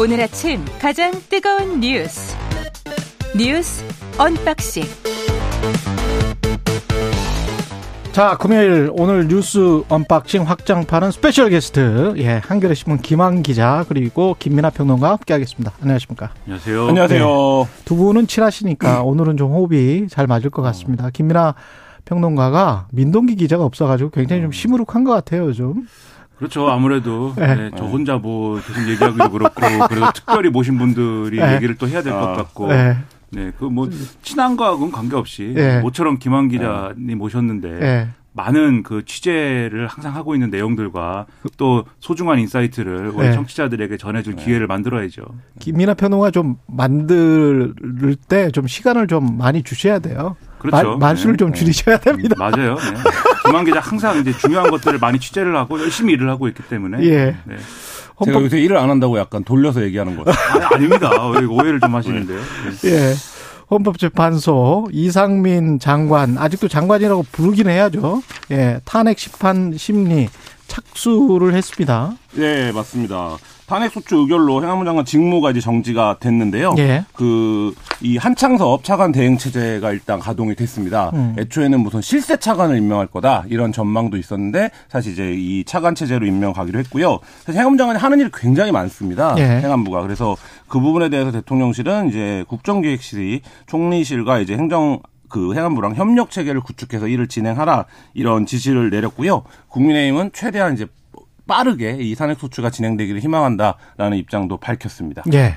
오늘 아침 가장 뜨거운 뉴스 뉴스 unboxing 자, 금요일 오늘 뉴스 unboxing 확장판은 special guest, 예, 한겨레 신문 김완 기자 그리고 김민하 평론가 함께하겠습니다. 안녕하십니까? 안녕하세요. 안녕하세요. 네. 두 분은 친하시니까 오늘은 좀 호흡이 잘 맞을 것 같습니다. 김민하 평론가가 민동기 기자가 없어가지고 굉장히 좀 시무룩한 것 같아요, 요즘. 그렇죠. 아무래도 네. 네, 저 혼자 뭐 계속 얘기하기도 그렇고 그래도 특별히 모신 분들이 네. 얘기를 또 해야 될것 아, 같고 네, 네, 그 뭐 친한 거하고는 관계없이 네. 모처럼 김완 기자님 모셨는데 예. 많은 그 취재를 항상 하고 있는 내용들과 또 소중한 insight를 우리 네. 청취자들에게 전해줄 기회를 만들어야죠. 김민하 평론가 좀 만들 때 좀 시간을 좀 많이 주셔야 돼요. 그렇죠. 말, 말수를 네. 좀 줄이셔야 됩니다. 맞아요. 네. 김한 기자 항상 이제 중요한 것들을 많이 취재를 하고 열심히 일을 하고 있기 때문에 예. 네. 제가 헌법, 요새 일을 안 한다고 약간 돌려서 얘기하는 거 같아요. 아, 아닙니다. 왜 오해를 좀 하시는데요. 네. 예. 헌법재판소 이상민 장관 아직도 장관이라고 부르긴 해야죠. 예, 탄핵 심판 심리 착수를 했습니다. 네, 맞습니다. 탄핵 소추 의결로 행안부 장관 직무가 이제 정지가 됐는데요. 예. 그, 이 한창섭 차관 대행 체제가 일단 가동이 됐습니다. 음. 애초에는 무슨 실세 차관을 임명할 거다 이런 전망도 있었는데 사실 이제 이 차관 체제로 임명하기로 했고요. 사실 행안부 장관이 하는 일이 굉장히 많습니다. 예. 행안부가. 그래서 그 부분에 대해서 대통령실은 이제 국정기획실이 총리실과 이제 행정 그 행안부랑 협력 체계를 구축해서 일을 진행하라 이런 지시를 내렸고요. 국민의힘은 최대한 이제 빠르게 이 탄핵 소추가 진행되기를 희망한다라는 입장도 밝혔습니다. 예.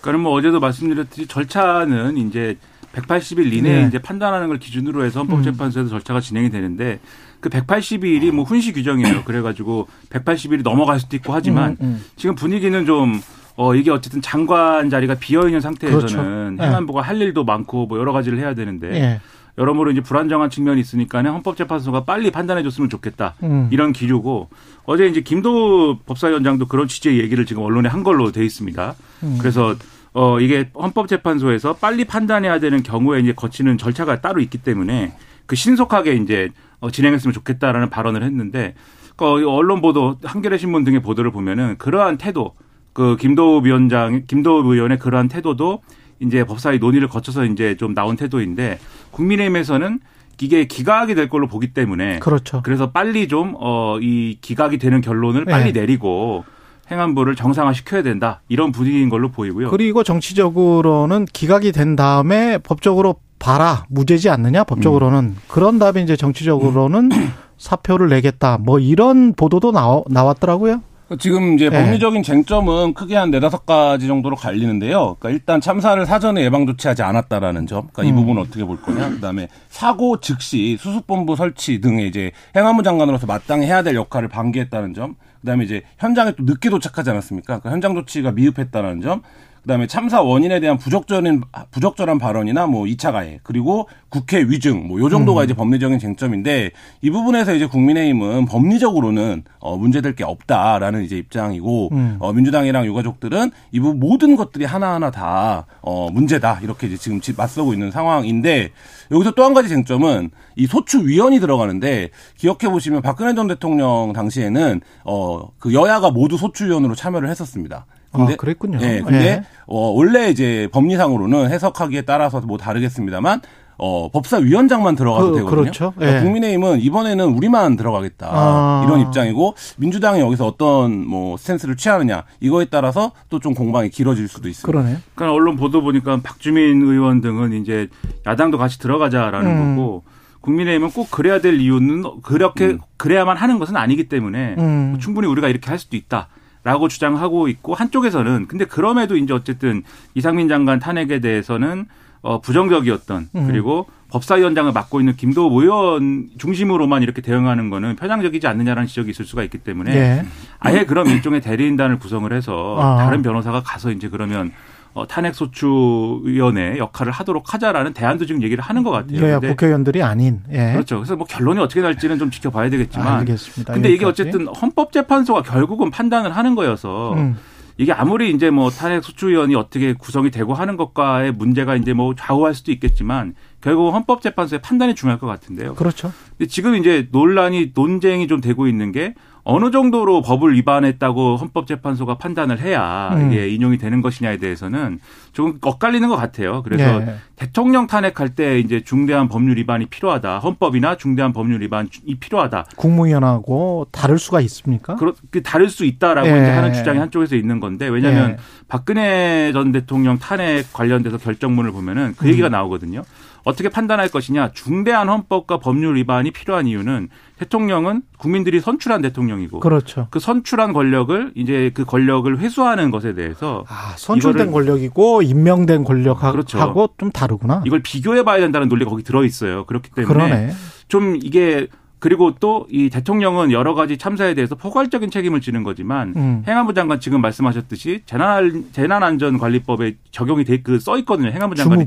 그러니까 뭐 어제도 말씀드렸듯이 절차는 이제 180일 이내에 네. 이제 판단하는 걸 기준으로 해서 헌법재판소에서 절차가 진행이 되는데 그 180일이 뭐 훈시 규정이에요. 그래가지고 180일이 넘어갈 수도 있고 하지만 음, 음. 지금 분위기는 좀 어, 이게 어쨌든 장관 자리가 비어 있는 상태에서는 그렇죠. 네. 행안부가 할 일도 많고 뭐 여러 가지를 해야 되는데 예. 여러모로 이제 불안정한 측면이 있으니까는 헌법재판소가 빨리 판단해 줬으면 좋겠다. 음. 이런 기류고 어제 이제 김도 법사위원장도 그런 취지의 얘기를 지금 언론에 한 걸로 돼 있습니다. 음. 그래서 어 이게 헌법재판소에서 빨리 판단해야 되는 경우에 이제 거치는 절차가 따로 있기 때문에 그 신속하게 이제 어, 진행했으면 좋겠다라는 발언을 했는데 그 언론 보도 한겨레 신문 등의 보도를 보면은 그러한 태도 그 김도우 위원장 김도우 의원의 그러한 태도도 이제 법사위 논의를 거쳐서 이제 좀 나온 태도인데 국민의힘에서는 이게 기각이 될 걸로 보기 때문에 그렇죠. 그래서 빨리 좀, 어, 이 기각이 되는 결론을 빨리 네. 내리고 행안부를 정상화 시켜야 된다. 이런 분위기인 걸로 보이고요. 그리고 정치적으로는 기각이 된 다음에 법적으로 봐라 무죄지 않느냐 법적으로는 음. 그런 다음에 이제 정치적으로는 사표를 내겠다 뭐 이런 보도도 나왔더라고요. 지금 이제 네. 법리적인 쟁점은 크게 한 네다섯 가지 정도로 갈리는데요. 그러니까 일단 참사를 사전에 예방 조치하지 않았다라는 점. 그러니까 이 음. 부분은 어떻게 볼 거냐. 그다음에 사고 즉시 수습본부 설치 등의 이제 행안부 장관으로서 마땅히 해야 될 역할을 방기했다는 점. 그다음에 이제 현장에 또 늦게 도착하지 않았습니까? 그 현장 조치가 미흡했다는 점. 그다음에 참사 원인에 대한 부적절한 부적절한 발언이나 뭐 2차 가해 그리고 국회 위증 뭐 요 정도가 이제 법리적인 쟁점인데 이 부분에서 이제 국민의힘은 법리적으로는 어 문제될 게 없다라는 이제 입장이고 음. 어 민주당이랑 유가족들은 이 부분 모든 것들이 하나하나 다 어 문제다 이렇게 이제 지금 지- 맞서고 있는 상황인데 여기서 또 한 가지 쟁점은 이 소추 위원이 들어가는데 기억해 보시면 박근혜 전 대통령 당시에는 어 그 여야가 모두 소추 위원으로 참여를 했었습니다. 아, 그랬군요. 예, 근데 예. 어, 원래 이제 법리상으로는 해석하기에 따라서 뭐 다르겠습니다만 어, 법사위원장만 들어가도 그, 되거든요. 그렇죠. 그러니까 예. 국민의힘은 이번에는 우리만 들어가겠다 아. 이런 입장이고 민주당이 여기서 어떤 뭐 스탠스를 취하느냐 이거에 따라서 또 좀 공방이 길어질 수도 있습니다. 그러네요. 그러니까 언론 보도 보니까 박주민 의원 등은 이제 야당도 같이 들어가자라는 음. 거고 국민의힘은 꼭 그래야 될 이유는 그렇게 그래야만 하는 것은 아니기 때문에 음. 충분히 우리가 이렇게 할 수도 있다. 라고 주장하고 있고 한쪽에서는 근데 그럼에도 이제 어쨌든 이상민 장관 탄핵에 대해서는 어 부정적이었던 음. 그리고 법사위원장을 맡고 있는 김도우 의원 중심으로만 이렇게 대응하는 거는 편향적이지 않느냐라는 지적이 있을 수가 있기 때문에 예. 아예 그럼 일종의 대리인단을 구성을 해서 아. 다른 변호사가 가서 이제 그러면 어, 탄핵소추위원회 역할을 하도록 하자라는 대안도 지금 얘기를 하는 것 같아요. 여야 국회의원들이 아닌. 예. 그렇죠. 그래서 뭐 결론이 어떻게 날지는 좀 지켜봐야 되겠지만. 알겠습니다. 근데 이게 여기까지. 어쨌든 헌법재판소가 결국은 판단을 하는 거여서 음. 이게 아무리 이제 뭐 탄핵 소추위원이 어떻게 구성이 되고 하는 것과의 문제가 이제 뭐 좌우할 수도 있겠지만 결국 헌법재판소의 판단이 중요할 것 같은데요. 그렇죠. 근데 지금 이제 논란이 논쟁이 좀 되고 있는 게 어느 정도로 법을 위반했다고 헌법재판소가 판단을 해야 음. 이게 인용이 되는 것이냐에 대해서는 조금 엇갈리는 것 같아요. 그래서 예. 대통령 탄핵할 때 이제 중대한 법률 위반이 필요하다. 헌법이나 중대한 법률 위반이 필요하다. 국무위원하고 다를 수가 있습니까? 그렇게 다를 수 있다라고 예. 이제 하는 주장이 한쪽에서 있는 건데 왜냐하면 예. 박근혜 전 대통령 탄핵 관련돼서 결정문을 보면은 그 음. 얘기가 나오거든요. 어떻게 판단할 것이냐. 중대한 헌법과 법률 위반이 필요한 이유는 대통령은 국민들이 선출한 대통령이고 그렇죠. 그 선출한 권력을 이제 그 권력을 회수하는 것에 대해서 아, 선출된 권력이고 임명된 권력하고 그렇죠. 좀 다르구나. 이걸 비교해 봐야 된다는 논리가 거기 들어 있어요. 그렇기 때문에 그러네. 좀 이게 그리고 또 이 대통령은 여러 가지 참사에 대해서 포괄적인 책임을 지는 거지만 음. 행안부 장관 지금 말씀하셨듯이 재난 재난안전관리법에 적용이 돼 그 써 있거든요. 행안부 장관이. 책임을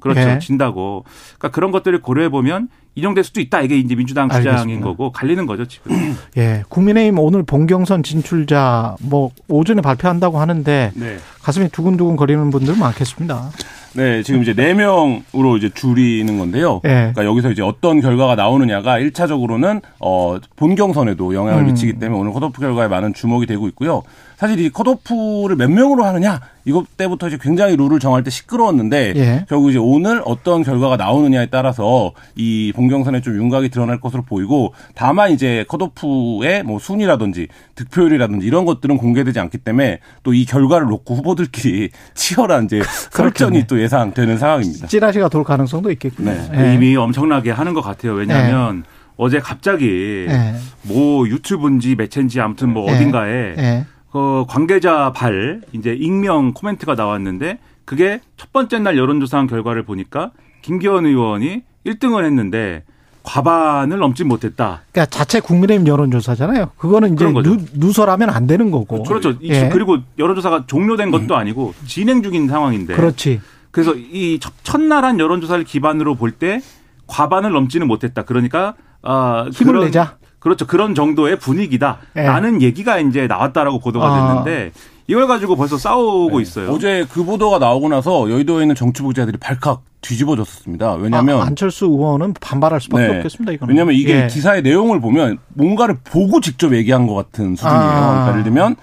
그렇죠 예. 진다고. 그러니까 그런 것들을 고려해 보면 인용될 수도 있다. 이게 이제 민주당 주장인 알겠습니다. 거고 갈리는 거죠 지금. 예. 국민의힘 오늘 본경선 진출자 뭐 오전에 발표한다고 하는데 네. 가슴이 두근두근 거리는 분들 많겠습니다. 네, 지금 이제 네명으로 이제 줄이는 건데요. 예. 그러니까 여기서 이제 어떤 결과가 나오느냐가 1차적으로는 어 본 경선에도 영향을 음. 미치기 때문에 오늘 컷오프 결과에 많은 주목이 되고 있고요. 사실 이 컷오프를 몇 명으로 하느냐 이것 때부터 이제 굉장히 룰을 정할 때 시끄러웠는데 예. 결국 이제 오늘 어떤 결과가 나오느냐에 따라서 이 본경선에 좀 윤곽이 드러날 것으로 보이고 다만 이제 컷오프의 뭐 순위라든지 득표율이라든지 이런 것들은 공개되지 않기 때문에 또 이 결과를 놓고 후보들끼리 치열한 이제 설전이 또 예상되는 상황입니다. 찌라시가 돌 가능성도 있겠군요. 네. 예. 이미 엄청나게 하는 것 같아요. 왜냐하면 어제 갑자기 예. 뭐 유튜브인지 매체인지 아무튼 뭐 예. 어딘가에 예. 그 관계자 발 이제 익명 코멘트가 나왔는데 그게 첫 번째 날 여론조사한 결과를 보니까 김기현 의원이 1등을 했는데 과반을 넘지 못했다. 그러니까 자체 국민의힘 여론조사잖아요. 그거는 이제. 누, 누설하면 안 되는 거고. 그렇죠. 이- 예. 그리고 여론조사가 종료된 것도 아니고 진행 중인 상황인데. 그렇지. 그래서 이 첫- 첫날 한 여론조사를 기반으로 볼 때 과반을 넘지는 못했다. 그러니까 아 힘을 그런- 내자. 그렇죠. 그런 정도의 분위기다. 예. 라는 얘기가 이제 나왔다라고 보도가 아. 됐는데 이걸 가지고 벌써 싸우고 있어요. 어제 그 보도가 나오고 나서 여의도에 있는 정치부 기자들이 발칵 뒤집어졌습니다. 왜냐하면 아, 안철수 의원은 반발할 수밖에 네. 없겠습니다. 이거는. 왜냐하면 이게 예. 기사의 내용을 보면 뭔가를 보고 직접 얘기한 것 같은 수준이에요. 아. 그러니까 예를 들면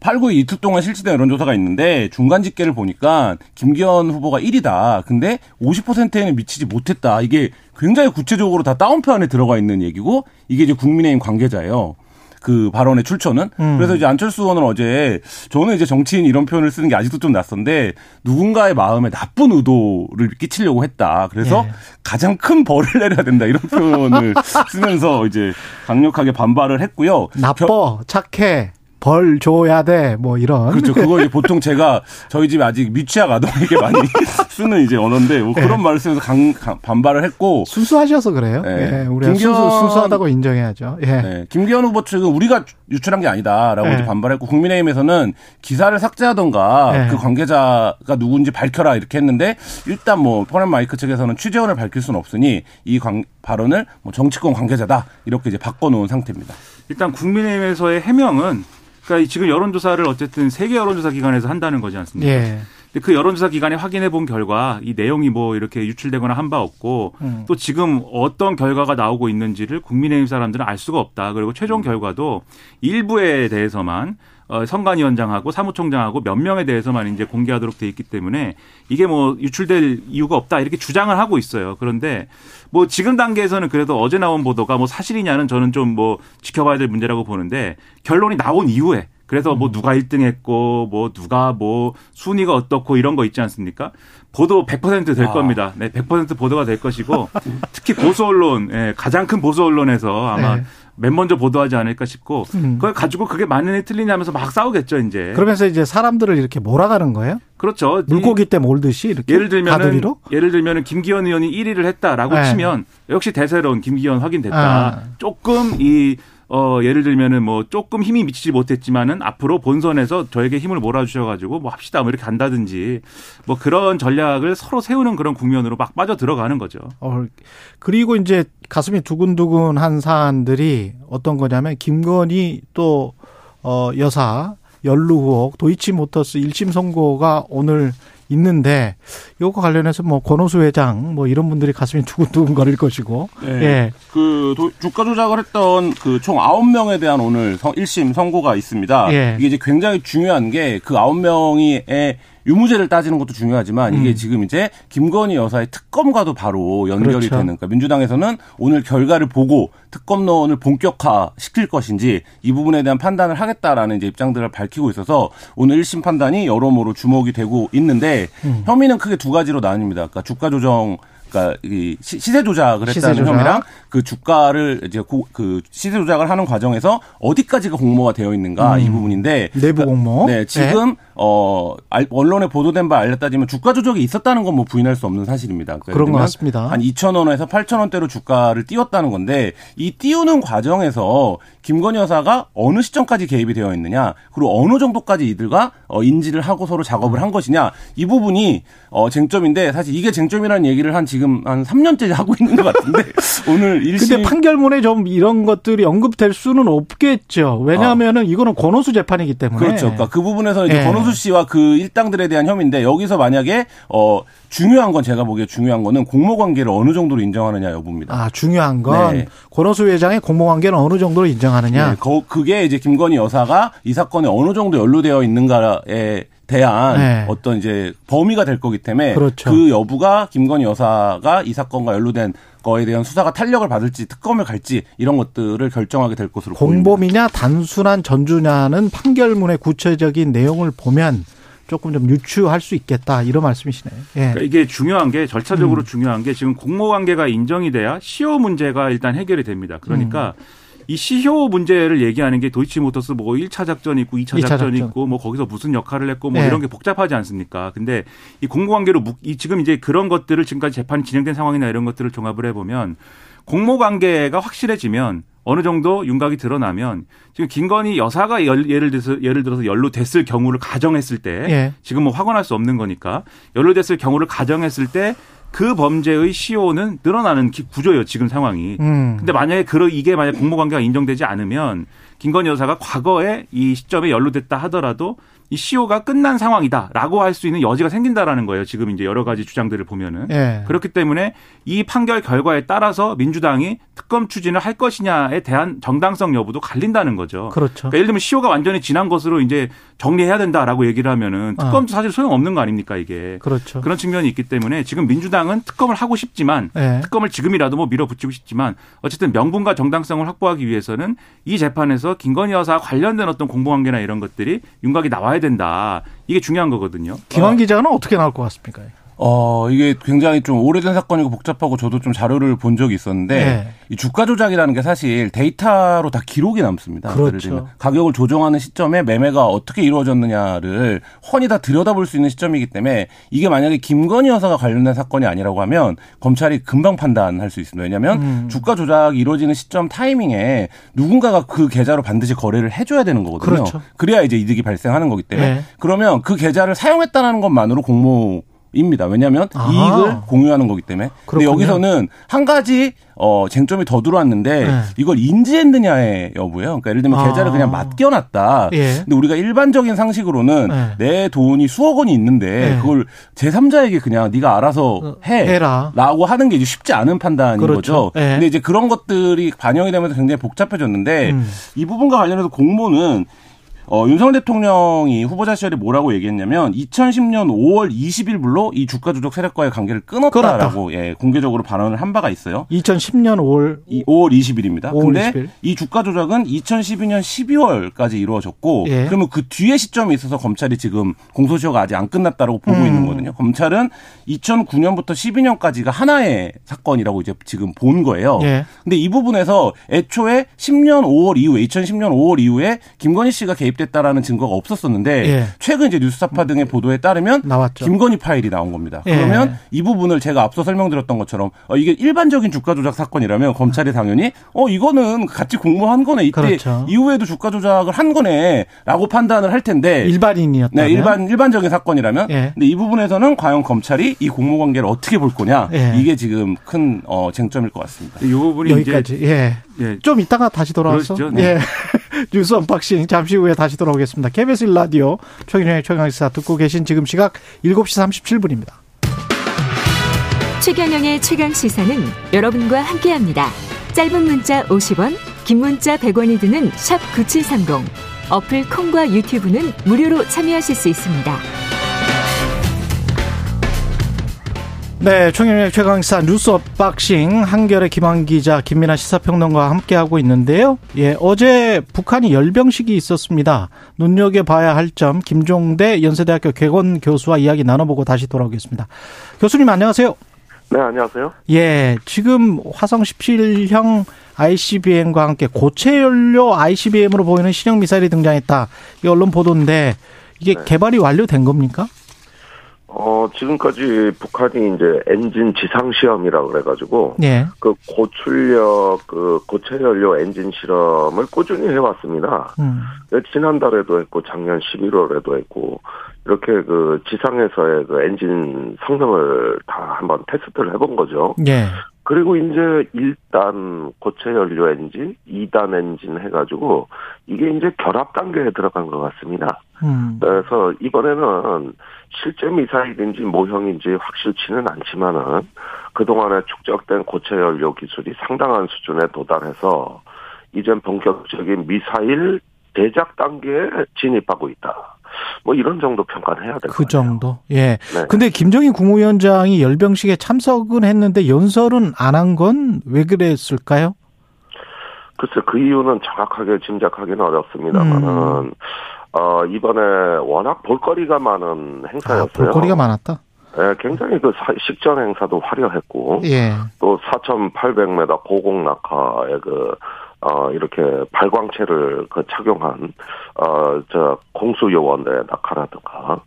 8, 9 이틀 동안 실시된 여론조사가 있는데 중간 집계를 보니까 김기현 후보가 1위다. 근데 50%에는 미치지 못했다. 이게 굉장히 구체적으로 다 다운표 안에 들어가 있는 얘기고 이게 이제 국민의힘 관계자예요. 그 발언의 출처는 음. 그래서 이제 안철수 의원은 어제 저는 이제 정치인 이런 표현을 쓰는 게 아직도 좀 낯선데 누군가의 마음에 나쁜 의도를 끼치려고 했다. 그래서 예. 가장 큰 벌을 내려야 된다 이런 표현을 쓰면서 이제 강력하게 반발을 했고요. 나빠, 겨- 착해, 벌 줘야 돼, 뭐 이런. 그렇죠. 그거 이제 보통 제가 저희 집에 아직 미취학 아동에게 많이 쓰는 이제 언어인데 뭐 그런 말을 쓰면서 강, 강- 반발을 했고 순수하셔서 그래요. 네. 예, 우리가 김기현- 순수, 순수하다고 인정해야죠. 예. 네, 김기현 후보 측은 우리가 유출한 게 아니다라고 네. 이제 반발했고 국민의힘에서는 기사를 삭제하던가 네. 그 관계자가 누군지 밝혀라 이렇게 했는데 일단 뭐 퍼렌 마이크 측에서는 취재원을 밝힐 수는 없으니 이 관- 발언을 뭐 정치권 관계자다 이렇게 이제 바꿔놓은 상태입니다. 일단 국민의힘에서의 해명은 그러니까 지금 여론조사를 어쨌든 세계 여론조사 기관에서 한다는 거지 않습니까? 예. 근데 그 여론조사 기관에 확인해 본 결과 이 내용이 뭐 이렇게 유출되거나 한 바 없고 음. 또 지금 어떤 결과가 나오고 있는지를 국민의힘 사람들은 알 수가 없다. 그리고 최종 결과도 일부에 대해서만 어, 선관위원장하고 사무총장하고 몇 명에 대해서만 이제 공개하도록 돼 있기 때문에 이게 뭐 유출될 이유가 없다 이렇게 주장을 하고 있어요. 그런데 뭐 지금 단계에서는 그래도 어제 나온 보도가 뭐 사실이냐는 저는 좀 뭐 지켜봐야 될 문제라고 보는데 결론이 나온 이후에 그래서 뭐 누가 1등 했고 뭐 누가 뭐 순위가 어떻고 이런 거 있지 않습니까? 보도 100%될 아. 겁니다. 네, 100% 보도가 될 것이고 특히 보수 언론, 예, 가장 큰 보수 언론에서 아마 네. 맨 먼저 보도하지 않을까 싶고 음. 그걸 가지고 그게 맞느냐 틀리냐면서 막 싸우겠죠, 이제. 그러면서 이제 사람들을 이렇게 몰아가는 거예요? 그렇죠. 이- 물고기 때 몰듯이 이렇게 예를 들면은 가두리로? 예를 들면은 김기현 의원이 1위를 했다라고 네. 치면 역시 대세론 김기현 확인됐다. 아. 조금 이 어, 예를 들면은 뭐 조금 힘이 미치지 못했지만은 앞으로 본선에서 저에게 힘을 몰아주셔가지고 뭐 합시다 뭐 이렇게 간다든지 뭐 그런 전략을 서로 세우는 그런 국면으로 막 빠져 들어가는 거죠. 어, 그리고 이제 가슴이 두근두근한 사안들이 어떤 거냐면 김건희 또 어, 여사 연루 의혹 도이치모터스 1심 선고가 오늘 있는데 요거 관련해서 뭐 권오수 회장 뭐 이런 분들이 가슴이 두근두근거릴 것이고 네. 예. 그 도- 주가 조작을 했던 그총 9명에 대한 오늘 성, 1심 선고가 있습니다. 예. 이게 이제 굉장히 중요한 게그 9명이 유무죄를 따지는 것도 중요하지만 이게 지금 이제 김건희 여사의 특검과도 바로 연결이 음. 그렇죠. 되는 그러니까 민주당에서는 오늘 결과를 보고 특검론을 본격화 시킬 것인지 이 부분에 대한 판단을 하겠다라는 이제 입장들을 밝히고 있어서 오늘 1심 판단이 여러모로 주목이 되고 있는데 음. 혐의는 크게 두 가지로 나뉩니다. 그러니까 주가 조정 그러니까 이 시- 시세 조작을 시세 했다는 조작. 혐의랑 그 주가를 이제 고- 그 시세 조작을 하는 과정에서 어디까지가 공모가 되어 있는가 이 부분인데 음. 내부 공모. 네, 지금 어 알- 언론에 보도된 바 알렸다지만 주가 조작이 있었다는 건 뭐 부인할 수 없는 사실입니다. 그러니까 그런 것 같습니다. 한 2천 원에서 8천 원대로 주가를 띄웠다는 건데 이 띄우는 과정에서 김건희 여사가 어느 시점까지 개입이 되어 있느냐 그리고 어느 정도까지 이들과 어, 인지를 하고 서로 작업을 한 것이냐 이 부분이 어, 쟁점인데 사실 이게 쟁점이라는 얘기를 한 지금 한 3년째 하고 있는 것 같은데 오늘 근데 1심 판결문에 좀 이런 것들이 언급될 수는 없겠죠. 왜냐하면은 이거는 권오수 재판이기 때문에. 그렇죠. 그러니까 그 부분에서 이제 예. 권오수 씨와 그 일당들에 대한 혐의인데 여기서 만약에 어 중요한 건 제가 보기에 중요한 거는 공모 관계를 어느 정도로 인정하느냐 여부입니다. 아 중요한 건 네. 권오수 회장의 공모 관계는 어느 정도로 인정하느냐. 네, 거- 그게 이제 김건희 여사가 이 사건에 어느 정도 연루되어 있는가에 대한 네. 어떤 이제 범위가 될 거기 때문에 그렇죠. 그 여부가 김건희 여사가 이 사건과 연루된 거에 대한 수사가 탄력을 받을지 특검을 갈지 이런 것들을 결정하게 될 것으로 보입니다. 공범이냐 단순한 전주냐는 판결문의 구체적인 내용을 보면 조금 좀 유추할 수 있겠다 이런 말씀이시네요. 예. 그러니까 이게 중요한 게 절차적으로 중요한 게 지금 공모 관계가 인정이 돼야 시효 문제가 일단 해결이 됩니다. 그러니까 이 시효 문제를 얘기하는 게 도이치모터스 뭐 1차 작전이 있고 2차, 이차 작전이 작전. 있고 뭐 거기서 무슨 역할을 했고 뭐 네. 이런 게 복잡하지 않습니까? 근데 이 공모 관계로 묵- 이 지금 이제 그런 것들을 지금까지 재판이 진행된 상황이나 이런 것들을 종합을 해 보면 공모 관계가 확실해지면 어느 정도 윤곽이 드러나면 지금 김건희 여사가 열- 예를 들어서 예를 들어서 연루됐을 경우를 가정했을 때 예. 지금 뭐 확언할 수 없는 거니까 연루됐을 경우를 가정했을 때 그 범죄의 시효는 늘어나는 기- 구조예요 지금 상황이. 음. 근데 만약에 그러 이게 만약 공모관계가 인정되지 않으면 김건희 여사가 과거에 이 시점에 연루됐다 하더라도 이 시효가 끝난 상황이다라고 할 수 있는 여지가 생긴다라는 거예요. 지금 이제 여러 가지 주장들을 보면은 예. 그렇기 때문에 이 판결 결과에 따라서 민주당이 특검 추진을 할 것이냐에 대한 정당성 여부도 갈린다는 거죠. 그렇죠. 그러니까 예를 들면 시효가 완전히 지난 것으로 이제 정리해야 된다라고 얘기를 하면은 특검도 사실 소용 없는 거 아닙니까 이게. 그렇죠. 그런 측면이 있기 때문에 지금 민주당은 특검을 하고 싶지만 예. 특검을 지금이라도 뭐 밀어붙이고 싶지만 어쨌든 명분과 정당성을 확보하기 위해서는 이 재판에서 김건희 여사 관련된 어떤 공보관계나 이런 것들이 윤곽이 나와야 된다. 이게 중요한 거거든요. 김한 기자는 어떻게 나올 것 같습니까? 어, 이게 굉장히 좀 오래된 사건이고 복잡하고 저도 좀 자료를 본 적이 있었는데 네. 이 주가 조작이라는 게 사실 데이터로 다 기록이 남습니다. 그렇죠. 예를 들면 가격을 조정하는 시점에 매매가 어떻게 이루어졌느냐를 훤히 다 들여다볼 수 있는 시점이기 때문에 이게 만약에 김건희 여사가 관련된 사건이 아니라고 하면 검찰이 금방 판단할 수 있습니다. 왜냐하면 음. 주가 조작이 이루어지는 시점 타이밍에 누군가가 그 계좌로 반드시 거래를 해줘야 되는 거거든요. 그렇죠. 그래야 이제 이득이 발생하는 거기 때문에 네. 그러면 그 계좌를 사용했다는 것만으로 공모 입니다. 왜냐하면 아. 이익을 공유하는 거기 때문에. 그렇군요. 여기서는 한 가지 어 쟁점이 더 들어왔는데 네. 이걸 인지했느냐의 여부예요. 그러니까 예를 들면 아. 계좌를 그냥 맡겨놨다. 예. 근데 우리가 일반적인 상식으로는 네. 내 돈이 수억 원이 있는데 네. 그걸 제3자에게 그냥 네가 알아서 어, 해. 해라. 라고 하는 게 이제 쉽지 않은 판단인 그렇죠. 거죠. 네. 근데 이제 그런 것들이 반영이 되면서 굉장히 복잡해졌는데 음. 이 부분과 관련해서 공모는 어, 윤석열 대통령이 후보자 시절에 뭐라고 얘기했냐면 2010년 5월 20일 불로 이 주가 조작 세력과의 관계를 끊었다라고 예, 공개적으로 발언을 한 바가 있어요. 2010년 5월 이 5월 20일입니다. 5월 근데 20일. 이 주가 조작은 2012년 12월까지 이루어졌고 예. 그러면 그 뒤에 시점에 있어서 검찰이 지금 공소시효가 아직 안 끝났다라고 보고 음. 있는 거거든요. 검찰은 2009년부터 12년까지가 하나의 사건이라고 이제 지금 본 거예요. 예. 근데 이 부분에서 애초에 10년 5월 이후에 2010년 5월 이후에 김건희 씨가 개입 됐다라는 증거가 없었었는데 예. 최근 이제 뉴스타파 등의 보도에 따르면 나왔죠. 김건희 파일이 나온 겁니다. 예. 그러면 이 부분을 제가 앞서 설명드렸던 것처럼 어, 이게 일반적인 주가 조작 사건이라면 검찰이 당연히 어 이거는 같이 공모한 거네 이때 그렇죠. 이후에도 주가 조작을 한 거네라고 판단을 할 텐데 일반인이었다면 네, 일반 일반적인 사건이라면. 예. 근데 이 부분에서는 과연 검찰이 이 공모 관계를 어떻게 볼 거냐 예. 이게 지금 큰 어, 쟁점일 것 같습니다. 이 부분이 여기까지. 예. 이제 예, 좀 이따가 다시 돌아와서 그러시죠. 네. 예. 뉴스 언박싱 잠시 후에 다시 돌아오겠습니다. KBS 1라디오 최경영의 최강시사 듣고 계신 지금 시각 7시 37분입니다. 최경영의 최강시사는 여러분과 함께합니다. 짧은 문자 50원, 긴 문자 100원이 드는 샵 9730. 어플 콩과 유튜브는 무료로 참여하실 수 있습니다. 네, 총영의 최강사 뉴스 언박싱 한겨레 김완 기자, 김민아 시사평론가와 함께하고 있는데요. 예, 어제 북한이 열병식이 있었습니다. 눈여겨봐야 할 점, 김종대 연세대학교 객원 교수와 이야기 나눠보고 다시 돌아오겠습니다. 교수님 안녕하세요. 네, 안녕하세요. 예, 지금 화성 17형 ICBM과 함께 고체 연료 ICBM으로 보이는 신형 미사일이 등장했다. 이 언론 보도인데 이게 네. 개발이 완료된 겁니까? 어, 지금까지 북한이 이제 엔진 지상 시험이라고 그래가지고, 예. 그 고출력, 그 고체 연료 엔진 실험을 꾸준히 해왔습니다. 음. 지난달에도 했고, 작년 11월에도 했고, 이렇게 그 지상에서의 그 엔진 성능을 다 한번 테스트를 해본 거죠. 예. 그리고 이제 1단 고체 연료 엔진, 2단 엔진 해가지고, 이게 이제 결합 단계에 들어간 것 같습니다. 음. 그래서 이번에는 실제 미사일인지 모형인지 확실치는 않지만은 그동안에 축적된 고체 연료 기술이 상당한 수준에 도달해서 이젠 본격적인 미사일 대작 단계에 진입하고 있다. 뭐 이런 정도 평가는 해야 될것 그 같아요. 정도. 예. 네. 근데 김정인 국무위원장이 열병식에 참석은 했는데 연설은 안 한 건 왜 그랬을까요? 글쎄 그 이유는 정확하게 짐작하기는 어렵습니다만은 음. 어 이번에 워낙 볼거리가 많은 아, 행사였어요. 볼거리가 많았다. 예, 굉장히 그 사- 식전 행사도 화려했고 예. 또 4,800m 고공 낙하의 그, 어, 이렇게 발광체를 그 착용한, 어, 저, 공수요원대 낙하라든가,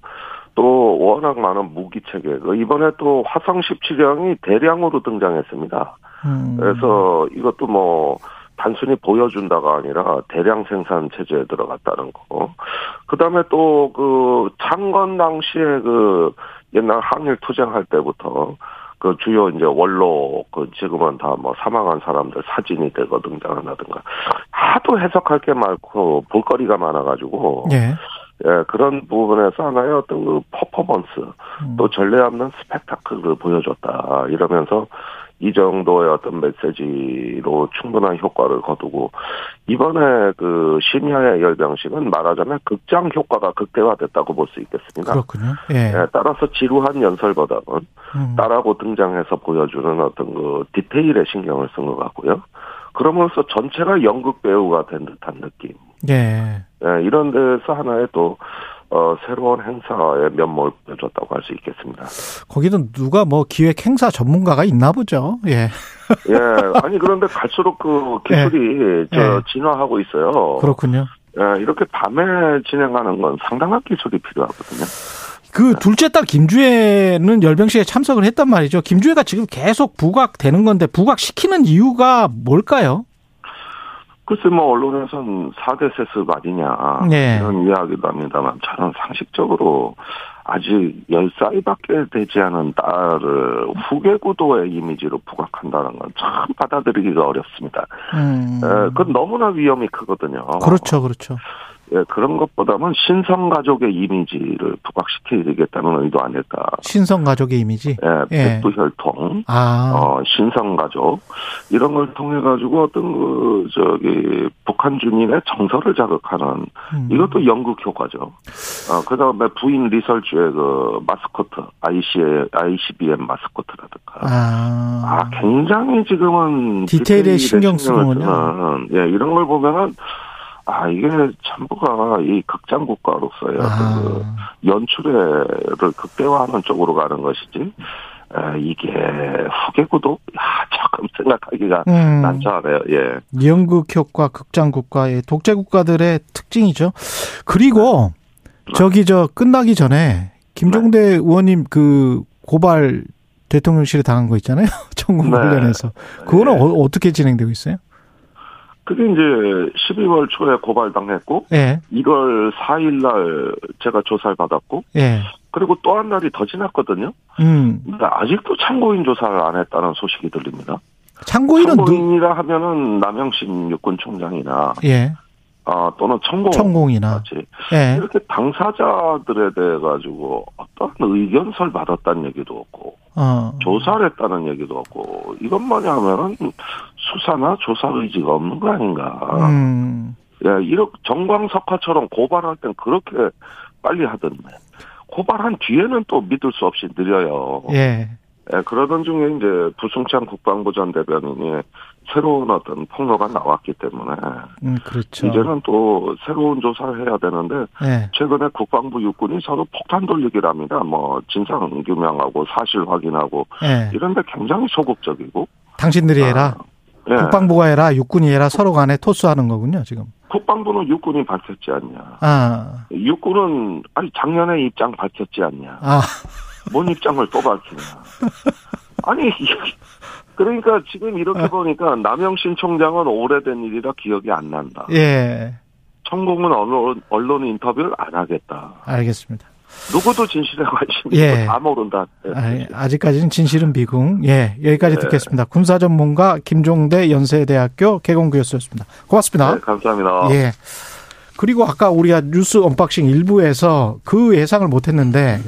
또 워낙 많은 무기 체계, 그 이번에 또 화성 17형이 대량으로 등장했습니다. 음. 그래서 이것도 뭐, 단순히 보여준다가 아니라 대량 생산 체제에 들어갔다는 거. 그 다음에 또 그 창건 당시에 그 옛날 항일 투쟁할 때부터 그 주요 이제 원로 그 지금은 다 뭐 사망한 사람들 사진이 되고 등장한다든가 하도 해석할 게 많고 볼거리가 많아가지고 예. 예, 그런 부분에서 하나의 어떤 그 퍼포먼스 음. 또 전례 없는 스펙타클을 보여줬다 이러면서 이 정도의 어떤 메시지로 충분한 효과를 거두고 이번에 그 심야의 열병식은 말하자면 극장 효과가 극대화됐다고 볼 수 있겠습니다. 그렇군요. 예. 예, 따라서 지루한 연설보다는 음. 따라고 등장해서 보여주는 어떤 그 디테일에 신경을 쓴 것 같고요. 그러면서 전체가 연극 배우가 된 듯한 느낌. 예. 예, 이런 데서 하나의 또 어, 새로운 행사의 면모를 보여줬다고 할 수 있겠습니다. 거기는 누가 뭐 기획 행사 전문가가 있나 보죠. 예. 예, 아니 그런데 갈수록 그 기술이 저 예. 진화하고 있어요. 그렇군요. 예, 이렇게 밤에 진행하는 건 상당한 기술이 필요하거든요. 그 둘째 딸 김주혜는 열병식에 참석을 했단 말이죠. 김주혜가 지금 계속 부각되는 건데 부각시키는 이유가 뭘까요? 글쎄 뭐 언론에서는 4대 세습 아니냐 네. 이런 이야기도 합니다만 저는 상식적으로 아직 10살밖에 되지 않은 딸을 후계 구도의 이미지로 부각한다는 건 참 받아들이기가 어렵습니다. 음. 에, 그건 너무나 위험이 크거든요. 그렇죠, 그렇죠. 예, 그런 것보다는 신성 가족의 이미지를 부각시키겠다는 의도 아닐까. 신성 가족의 이미지. 예, 예. 백두 혈통, 아, 어, 신성 가족 이런 걸 통해 가지고 어떤 그 저기 북한 주민의 정서를 자극하는 음. 이것도 연극 효과죠. 어, 그다음에 부인 리설주의 그 마스코트, IC ICBM 마스코트라든가. 아, 아, 굉장히 지금은 디테일에 신경. 쓰는, 예, 이런 걸 보면은 아 이게 전부가 이 극장 국가로서의 아, 그 연출을 극대화하는 쪽으로 가는 것이지 에, 이게 후계구도 아, 조금 생각하기가 음. 난처하네요. 예. 연극 효과, 극장 국가의 독재 국가들의 특징이죠. 그리고 저기 저 끝나기 전에 김종대 의원님 그 고발 대통령실에 당한 거 있잖아요. 청구 네. 관련해서. 그거는 어, 어떻게 진행되고 있어요? 그게 이제 12월 초에 고발당했고 예, 1월 4일 날 제가 조사를 받았고 예. 그리고 또한 달이 더 지났거든요. 음. 근데 아직도 참고인 조사를 안 했다는 소식이 들립니다. 참고인은 누, 참고인이라 하면은 남영신 육군 총장이나 예. 아, 또는 천공. 천공이나. 같이 예. 이렇게 당사자들에 대해 가지고 어떤 의견서를 받았다는 얘기도 없고 어. 조사를 했다는 얘기도 없고 이것만이 하면은 수사나 조사 의지가 없는 거 아닌가. 음. 예, 이렇게 정광석화처럼 고발할 땐 그렇게 빨리 하던데 고발한 뒤에는 또 믿을 수 없이 느려요. 예. 예, 그러던 중에 이제 부승찬 국방부 전 대변인이 새로운 어떤 폭로가 나왔기 때문에 음, 그렇죠. 이제는 또 새로운 조사를 해야 되는데 예. 최근에 국방부 육군이 서로 폭탄 돌리기랍니다. 뭐 진상 규명하고 사실 확인하고 예. 이런데 굉장히 소극적이고 당신들이 해라. 아, 예. 국방부가 해라. 육군이 해라. 서로 간에 토스하는 거군요, 지금. 국방부는 육군이 밝혔지 않냐. 아. 육군은 아니 작년에 입장 밝혔지 않냐. 아. 뭔 입장을 또 밝히냐. 아니 그러니까 지금 이렇게 보니까 남영신 총장은 오래된 일이라 기억이 안 난다. 예. 천공은 언론, 언론 인터뷰를 안 하겠다. 알겠습니다. 누구도 진실에 관심이 예. 다 모른다. 아, 아직까지는 진실은 미궁. 예. 여기까지 네. 듣겠습니다. 군사 전문가 김종대 연세대학교 객원 교수였습니다. 고맙습니다. 네, 감사합니다. 예. 그리고 아까 우리가 뉴스 언박싱 일부에서 그 예상을 못 했는데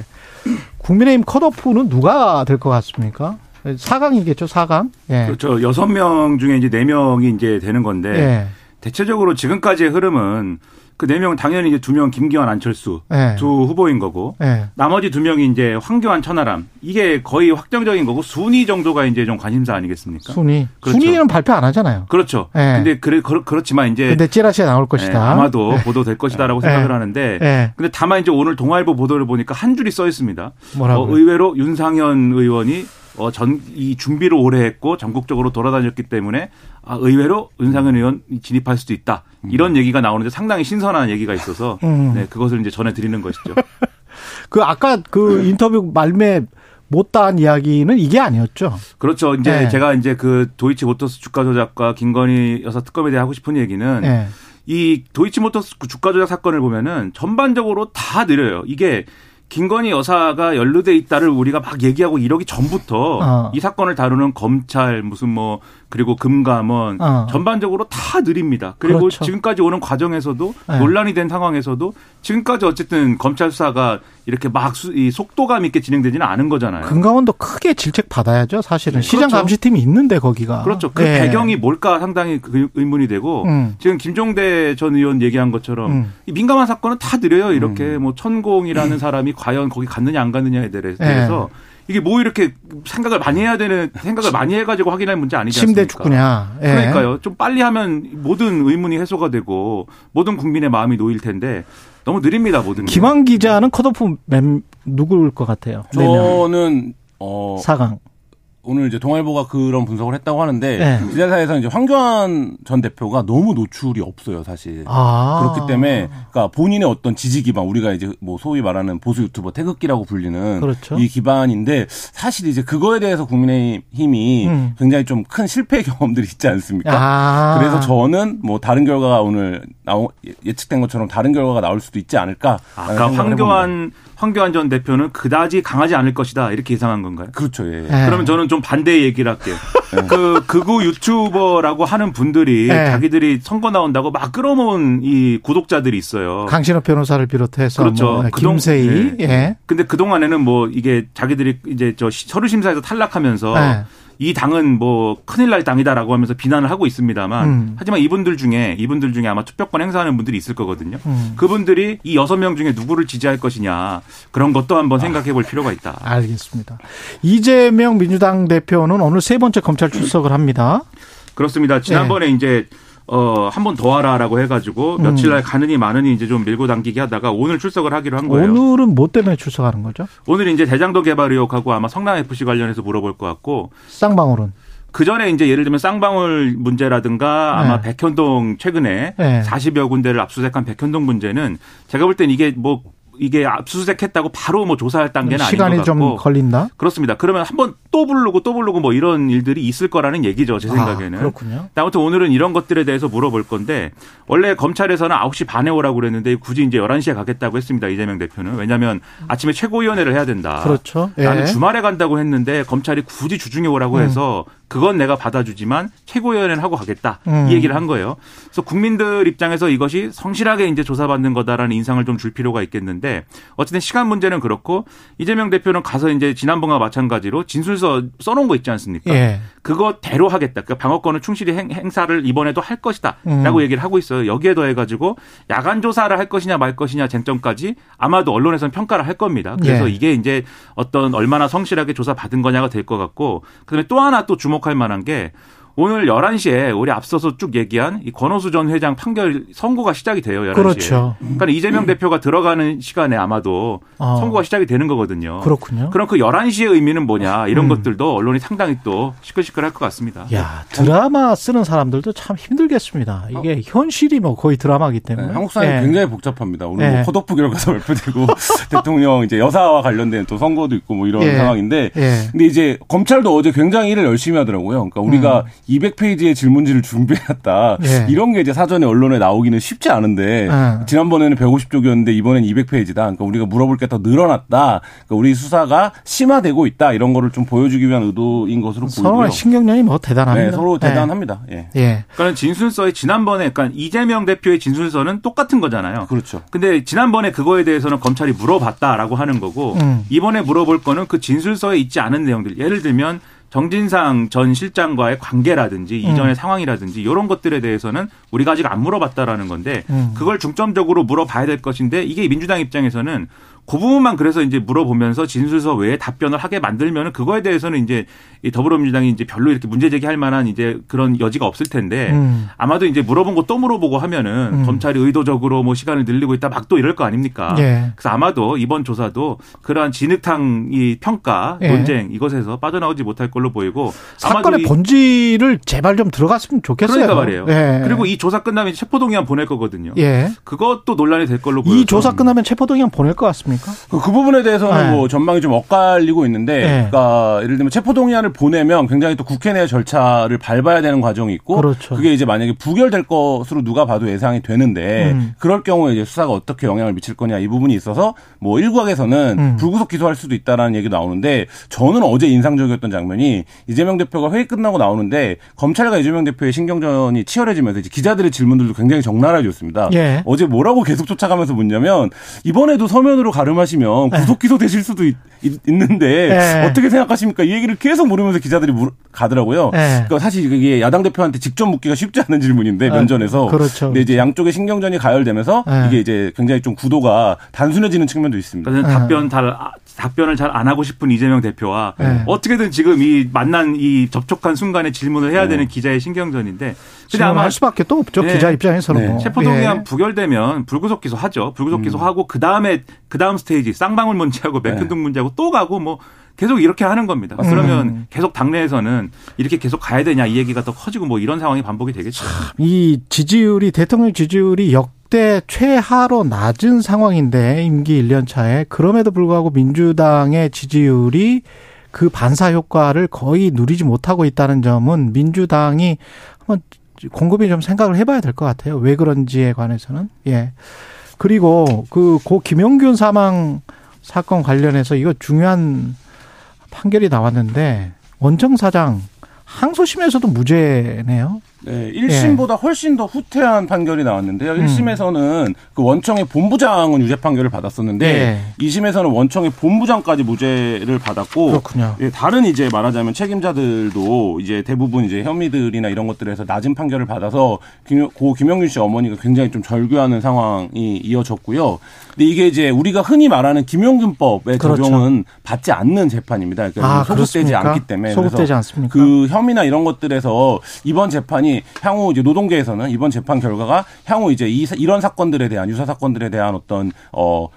국민의힘 컷오프는 누가 될 것 같습니까? 4강이겠죠, 4강? 예. 그렇죠. 여섯 명 중에 이제 네 명이 이제 되는 건데 예. 대체적으로 지금까지의 흐름은 그 네 명은 당연히 이제 두 명 김기현 안철수 예. 두 후보인 거고 예. 나머지 두 명이 이제 황교안 천하람 이게 거의 확정적인 거고 순위 정도가 이제 좀 관심사 아니겠습니까? 순위. 그렇죠. 순위는 발표 안 하잖아요. 그렇죠. 예. 근데 그래 그렇, 그렇 지만 이제 근데 찌라시에 나올 것이다. 예, 아마도 보도될 것이다라고 예. 생각을 하는데 예. 근데 다만 이제 오늘 동아일보 보도를 보니까 한 줄이 써 있습니다. 뭐라고? 어, 의외로 윤상현 의원이 어, 전, 이 준비를 오래 했고 전국적으로 돌아다녔기 때문에 아, 의외로 윤상현 의원 진입할 수도 있다. 이런 얘기가 나오는데 상당히 신선한 얘기가 있어서 음. 네, 그것을 이제 전해드리는 것이죠. 그 아까 그 인터뷰 말매 못다한 이야기는 이게 아니었죠. 그렇죠. 이제 네. 제가 이제 그 도이치모터스 주가 조작과 김건희 여사 특검에 대해 하고 싶은 얘기는 예. 이 도이치모터스 그 주가 조작 사건을 보면은 전반적으로 다 느려요. 이게 김건희 여사가 연루돼 있다를 우리가 막 얘기하고 이러기 전부터 어. 이 사건을 다루는 검찰 무슨 뭐 그리고 금감원 어. 전반적으로 다 느립니다. 그리고 그렇죠. 지금까지 오는 과정에서도 네. 논란이 된 상황에서도 지금까지 어쨌든 검찰 수사가 이렇게 막 수, 이 속도감 있게 진행되지는 않은 거잖아요. 금강원도 크게 질책 받아야죠. 사실은 네, 시장 그렇죠. 감시팀이 있는데 거기가. 그렇죠. 그 예. 배경이 뭘까 상당히 그 의문이 되고 음. 지금 김종대 전 의원 얘기한 것처럼 음. 이 민감한 사건은 다 느려요. 이렇게 뭐 천공이라는 사람이 과연 거기 갔느냐 안 갔느냐에 대해- 대해서 이게 뭐 이렇게 생각을 많이 해야 되는 생각을 많이 해가지고 확인할 문제 아니지 침대 않습니까? 축구냐. 예. 그러니까요. 좀 빨리 하면 모든 의문이 해소가 되고 모든 국민의 마음이 놓일 텐데 너무 느립니다 모든 게. 김한 기자는 컷오프 멤 누구일 것 같아요? 네 명. 저는 어 4강. 오늘 이제 동아일보가 그런 분석을 했다고 하는데 네. 기자사에서 이제 황교안 전 대표가 너무 노출이 없어요 사실. 아. 그렇기 때문에 그러니까 본인의 어떤 지지 기반 우리가 이제 뭐 소위 말하는 보수 유튜버 태극기라고 불리는 그렇죠. 이 기반인데 사실 이제 그거에 대해서 국민의힘이 음. 굉장히 좀 큰 실패 경험들이 있지 않습니까? 아. 그래서 저는 뭐 다른 결과가 오늘 나오, 예측된 것처럼 다른 결과가 나올 수도 있지 않을까. 아까 황교안 황교안 전 대표는 그다지 강하지 않을 것이다 이렇게 예상한 건가요? 그렇죠. 예. 네. 그러면 저는 좀 반대 얘기를 할게요. 그 극우 유튜버라고 하는 분들이 네. 자기들이 선거 나온다고 막 끌어모은 이 구독자들이 있어요. 강신호 변호사를 비롯해서 그렇죠. 뭐 그동- 김세희 네. 예. 근데 그 동안에는 뭐 이게 자기들이 이제 저 시- 서류 심사에서 탈락하면서 네. 이 당은 뭐 큰일 날 당이다라고 하면서 비난을 하고 있습니다만 음. 하지만 이분들 중에 이분들 중에 아마 투표권 행사하는 분들이 있을 거거든요. 음. 그분들이 이 여섯 명 중에 누구를 지지할 것이냐 그런 것도 한번 생각해 볼 필요가 있다. 알겠습니다. 이재명 민주당 대표는 오늘 세 번째 검찰 출석을 합니다. 그렇습니다. 지난번에 이제 어, 한 번 더 하라라고 해가지고 음. 며칠 날 가느니 마느니 이제 좀 밀고 당기기 하다가 오늘 출석을 하기로 한 거예요. 오늘은 뭐 때문에 출석하는 거죠? 오늘 이제 대장도 개발 의혹하고 아마 성남 FC 관련해서 물어볼 것 같고 쌍방울은. 그 전에 이제 예를 들면 쌍방울 문제라든가 아마 네. 백현동 최근에 네. 40여 군데를 압수수색한 백현동 문제는 제가 볼 땐 이게 뭐 이게 압수수색했다고 바로 뭐 조사할 단계는 아닌 시간이 것좀 같고 걸린다. 그렇습니다. 그러면 한번 또 부르고 또 부르고 뭐 이런 일들이 있을 거라는 얘기죠. 제 생각에는. 아, 그렇군요. 아무튼 오늘은 이런 것들에 대해서 물어볼 건데 원래 검찰에서는 9시 반에 오라고 그랬는데 굳이 이제 11시에 가겠다고 했습니다. 이재명 대표는. 왜냐하면 아침에 최고위원회를 해야 된다. 그렇죠. 예. 나는 주말에 간다고 했는데 검찰이 굳이 주중에 오라고 음. 해서 그건 내가 받아주지만 최고위원회는 하고 가겠다 음. 이 얘기를 한 거예요. 그래서 국민들 입장에서 이것이 성실하게 이제 조사받는 거다라는 인상을 좀 줄 필요가 있겠는데 어쨌든 시간 문제는 그렇고 이재명 대표는 가서 이제 지난번과 마찬가지로 진술서 써놓은 거 있지 않습니까? 예. 그거 대로 하겠다. 그러니까 방어권을 충실히 행, 행사를 이번에도 할 것이다라고 음. 얘기를 하고 있어요. 여기에 더해가지고 야간 조사를 할 것이냐 말 것이냐 쟁점까지 아마도 언론에서는 평가를 할 겁니다. 그래서 예. 이게 이제 어떤 얼마나 성실하게 조사 받은 거냐가 될 것 같고 그다음에 또 하나 또 주목 할 만한 게 오늘 11시에 우리 앞서서 쭉 얘기한 이 권오수 전 회장 판결 선고가 시작이 돼요. 11시에. 그렇죠. 그러니까 이재명 대표가 들어가는 시간에 아마도 어. 선고가 시작이 되는 거거든요. 그렇군요. 그럼 그 11시의 의미는 뭐냐 이런 음. 것들도 언론이 상당히 또 시끌시끌할 것 같습니다. 야, 드라마 쓰는 사람들도 참 힘들겠습니다. 이게 현실이 뭐 거의 드라마기 네, 때문에. 한국 사람이 예. 굉장히 복잡합니다. 오늘 예. 뭐 컷오프 결과가 발표되고 대통령 이제 여사와 관련된 또 선거도 있고 뭐 이런 예. 상황인데 예. 근데 이제 검찰도 어제 굉장히 일을 열심히 하더라고요. 그러니까 우리가 200페이지의 질문지를 준비해놨다. 음. 예. 이런 게 이제 사전에 언론에 나오기는 쉽지 않은데 예. 지난번에는 150쪽이었는데 이번엔 200페이지다. 그러니까 우리가 물어볼 게 더 늘어났다. 그러니까 우리 수사가 심화되고 있다. 이런 거를 좀 보여주기 위한 의도인 것으로 서로 보이고요. 신경전이 뭐 대단합니다. 네, 서로 예. 대단합니다. 예. 예. 그러니까 진술서에 지난번에 그러니까 이재명 대표의 진술서는 똑같은 거잖아요. 그렇죠. 근데 지난번에 그거에 대해서는 검찰이 물어봤다라고 하는 거고 음. 이번에 물어볼 거는 그 진술서에 있지 않은 내용들. 예를 들면 정진상 전 실장과의 관계라든지 음. 이전의 상황이라든지 이런 것들에 대해서는 우리가 아직 안 물어봤다라는 건데 음. 그걸 중점적으로 물어봐야 될 것인데 이게 민주당 입장에서는 그 부분만 그래서 이제 물어보면서 진술서 외에 답변을 하게 만들면은 그거에 대해서는 이제 이 더불어민주당이 이제 별로 이렇게 문제 제기할 만한 이제 그런 여지가 없을 텐데 음. 아마도 이제 물어본 거 또 물어보고 하면은 음. 검찰이 의도적으로 뭐 시간을 늘리고 있다 막 또 이럴 거 아닙니까? 예. 그래서 아마도 이번 조사도 그러한 진흙탕 이 평가 예. 논쟁 이것에서 빠져나오지 못할 걸로 보이고 사건의 이- 본질을 제발 좀 들어갔으면 좋겠어요. 그러니까 말이에요. 예. 그리고 이 조사 끝나면 체포동의안 보낼 거거든요. 예. 그것도 논란이 될 걸로 보여요. 이 조사 끝나면 체포동의안 보낼 것 같습니 까? 그, 그 부분에 대해서는 네. 뭐 전망이 좀 엇갈리고 있는데, 네. 그러니까 예를 들면 체포동의안을 보내면 굉장히 또 국회 내 절차를 밟아야 되는 과정이 있고, 그렇죠. 게 이제 만약에 부결될 것으로 누가 봐도 예상이 되는데, 음. 그럴 경우에 이제 수사가 어떻게 영향을 미칠 거냐 이 부분이 있어서 뭐 일각에서는 음. 불구속 기소할 수도 있다라는 얘기 나오는데, 저는 어제 인상적이었던 장면이 이재명 대표가 회의 끝나고 나오는데 검찰과 이재명 대표의 신경전이 치열해지면서 이제 기자들의 질문들도 굉장히 적나라해졌습니다. 예. 어제 뭐라고 계속 쫓아가면서 묻냐면 이번에도 서면으로 가 름하시면 구속 기소 되실 수도 있, 는데 네. 어떻게 생각하십니까? 이 얘기를 계속 물으면서 기자들이 물, 가더라고요. 네. 그러니까 사실 이게 야당 대표한테 직접 묻기가 쉽지 않은 질문인데 면전에서 그렇죠. 근데 이제 양쪽의 신경전이 가열되면서 네. 이게 이제 굉장히 좀 구도가 단순해지는 측면도 있습니다. 그러니까 네. 답변 잘 아, 답변을 잘 안 하고 싶은 이재명 대표와 네. 어떻게든 지금 이 만난 이 접촉한 순간에 질문을 해야 되는 기자의 신경전인데 근데 아마 할 수밖에 또 없죠. 네. 기자 입장에서는. 네. 뭐. 체포동의안 예. 부결되면 불구속 기소하죠. 불구속 기소하고 그 다음에 그 다음 스테이지 쌍방울 문제하고 맥힌동 문제하고 또 가고 뭐 계속 이렇게 하는 겁니다. 그러면 계속 당내에서는 이렇게 계속 가야 되냐 이 얘기가 더 커지고 뭐 이런 상황이 반복이 되겠죠. 이 지지율이 대통령 지지율이 역대 최하로 낮은 상황인데 임기 1년 차에 그럼에도 불구하고 민주당의 지지율이 그 반사 효과를 거의 누리지 못하고 있다는 점은 민주당이 한번 곰곰이 좀 생각을 해봐야 될 것 같아요. 왜 그런지에 관해서는 예. 그리고 그 고 김용균 사망 사건 관련해서 이거 중요한 판결이 나왔는데 원청 사장 항소심에서도 무죄네요. 네, 1심보다 훨씬 더 후퇴한 판결이 나왔는데요. 음. 1심에서는 그 원청의 본부장은 유죄 판결을 받았었는데 네. 2심에서는 원청의 본부장까지 무죄를 받았고 그렇군요. 예, 다른 이제 말하자면 책임자들도 이제 대부분 이제 혐의들이나 이런 것들에서 낮은 판결을 받아서 김, 고 김영균 씨 어머니가 굉장히 좀 절규하는 상황이 이어졌고요. 근데 이게 이제 우리가 흔히 말하는 김용균법의 그렇죠. 적용은 받지 않는 재판입니다. 그러니까 아, 소속되지 그렇습니까? 않기 때문에 그래서 않습니까? 그 혐의나 이런 것들에서 이번 재판이 향후 이제 노동계에서는 이번 재판 결과가 향후 이제 이, 이런 사건들에 대한 유사 사건들에 대한 어떤 어.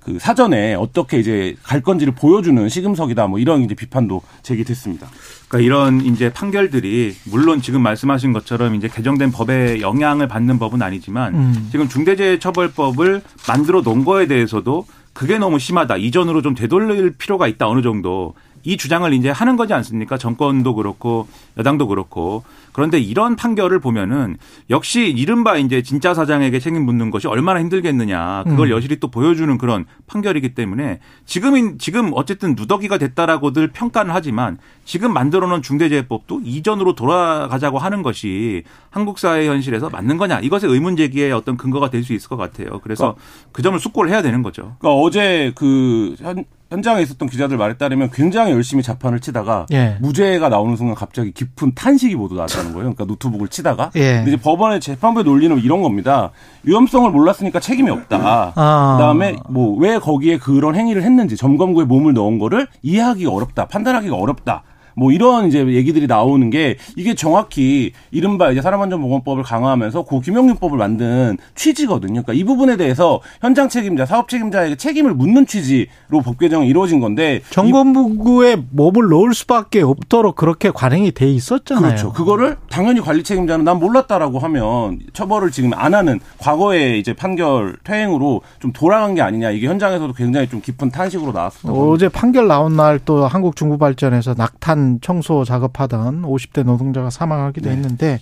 그 사전에 어떻게 이제 갈 건지를 보여주는 시금석이다 뭐 이런 이제 비판도 제기됐습니다. 그러니까 이런 이제 판결들이 물론 지금 말씀하신 것처럼 이제 개정된 법에 영향을 받는 법은 아니지만 음. 지금 중대재해처벌법을 만들어 놓은 거에 대해서도 그게 너무 심하다. 이전으로 좀 되돌릴 필요가 있다. 어느 정도. 이 주장을 이제 하는 거지 않습니까? 정권도 그렇고 여당도 그렇고 그런데 이런 판결을 보면은 역시 이른바 이제 진짜 사장에게 책임 묻는 것이 얼마나 힘들겠느냐 그걸 음. 여실히 또 보여주는 그런 판결이기 때문에 지금인 지금 어쨌든 누더기가 됐다라고들 평가는 하지만 지금 만들어놓은 중대재해법도 이전으로 돌아가자고 하는 것이 한국 사회 현실에서 맞는 거냐 이것의 의문 제기의 어떤 근거가 될 수 있을 것 같아요. 그래서 그 점을 숙고를 해야 되는 거죠. 그러니까 어제 그 현, 현장에 있었던 기자들 말에 따르면 굉장히 열심히 자판을 치다가 예. 무죄가 나오는 순간 갑자기 깊은 탄식이 모두 나왔다는 거예요. 그러니까 노트북을 치다가 예. 이제 법원의 재판부의 논리는 이런 겁니다. 위험성을 몰랐으니까 책임이 없다. 아. 그다음에 뭐 왜 거기에 그런 행위를 했는지 점검구에 몸을 넣은 거를 이해하기가 어렵다. 판단하기가 어렵다. 뭐 이런 이제 얘기들이 나오는 게 이게 정확히 이른바 이제 사람안전보건법을 강화하면서 고 김용민법을 만든 취지거든요. 그러니까 이 부분에 대해서 현장 책임자, 사업 책임자에게 책임을 묻는 취지로 법 개정이 이루어진 건데 정권부에 몸을 넣을 수밖에 없도록 그렇게 관행이 돼 있었잖아요. 그렇죠. 그거를 당연히 관리 책임자는 난 몰랐다라고 하면 처벌을 지금 안 하는 과거의 이제 판결 퇴행으로 좀 돌아간 게 아니냐. 이게 현장에서도 굉장히 좀 깊은 탄식으로 나왔었던. 어제 판결 나온 날 또 한국 중부 발전에서 낙탄 청소 작업하던 50대 노동자가 사망하기도 네. 했는데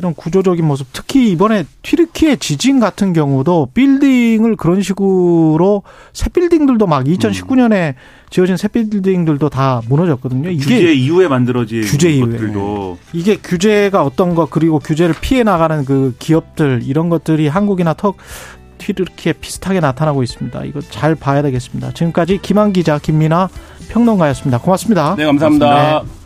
이런 구조적인 모습 특히 이번에 튀르키예 지진 같은 경우도 빌딩을 그런 식으로 새 빌딩들도 막 2019년에 지어진 새 빌딩들도 다 무너졌거든요. 이게 규제 이후에 만들어진 규제 이후에. 것들도 이게 규제가 어떤 것 그리고 규제를 피해 나가는 그 기업들 이런 것들이 한국이나 턱 튀르키에 비슷하게 나타나고 있습니다. 이거 잘 봐야 되겠습니다. 지금까지 김한 기자, 김민아 평론가였습니다. 고맙습니다. 네, 감사합니다. 네.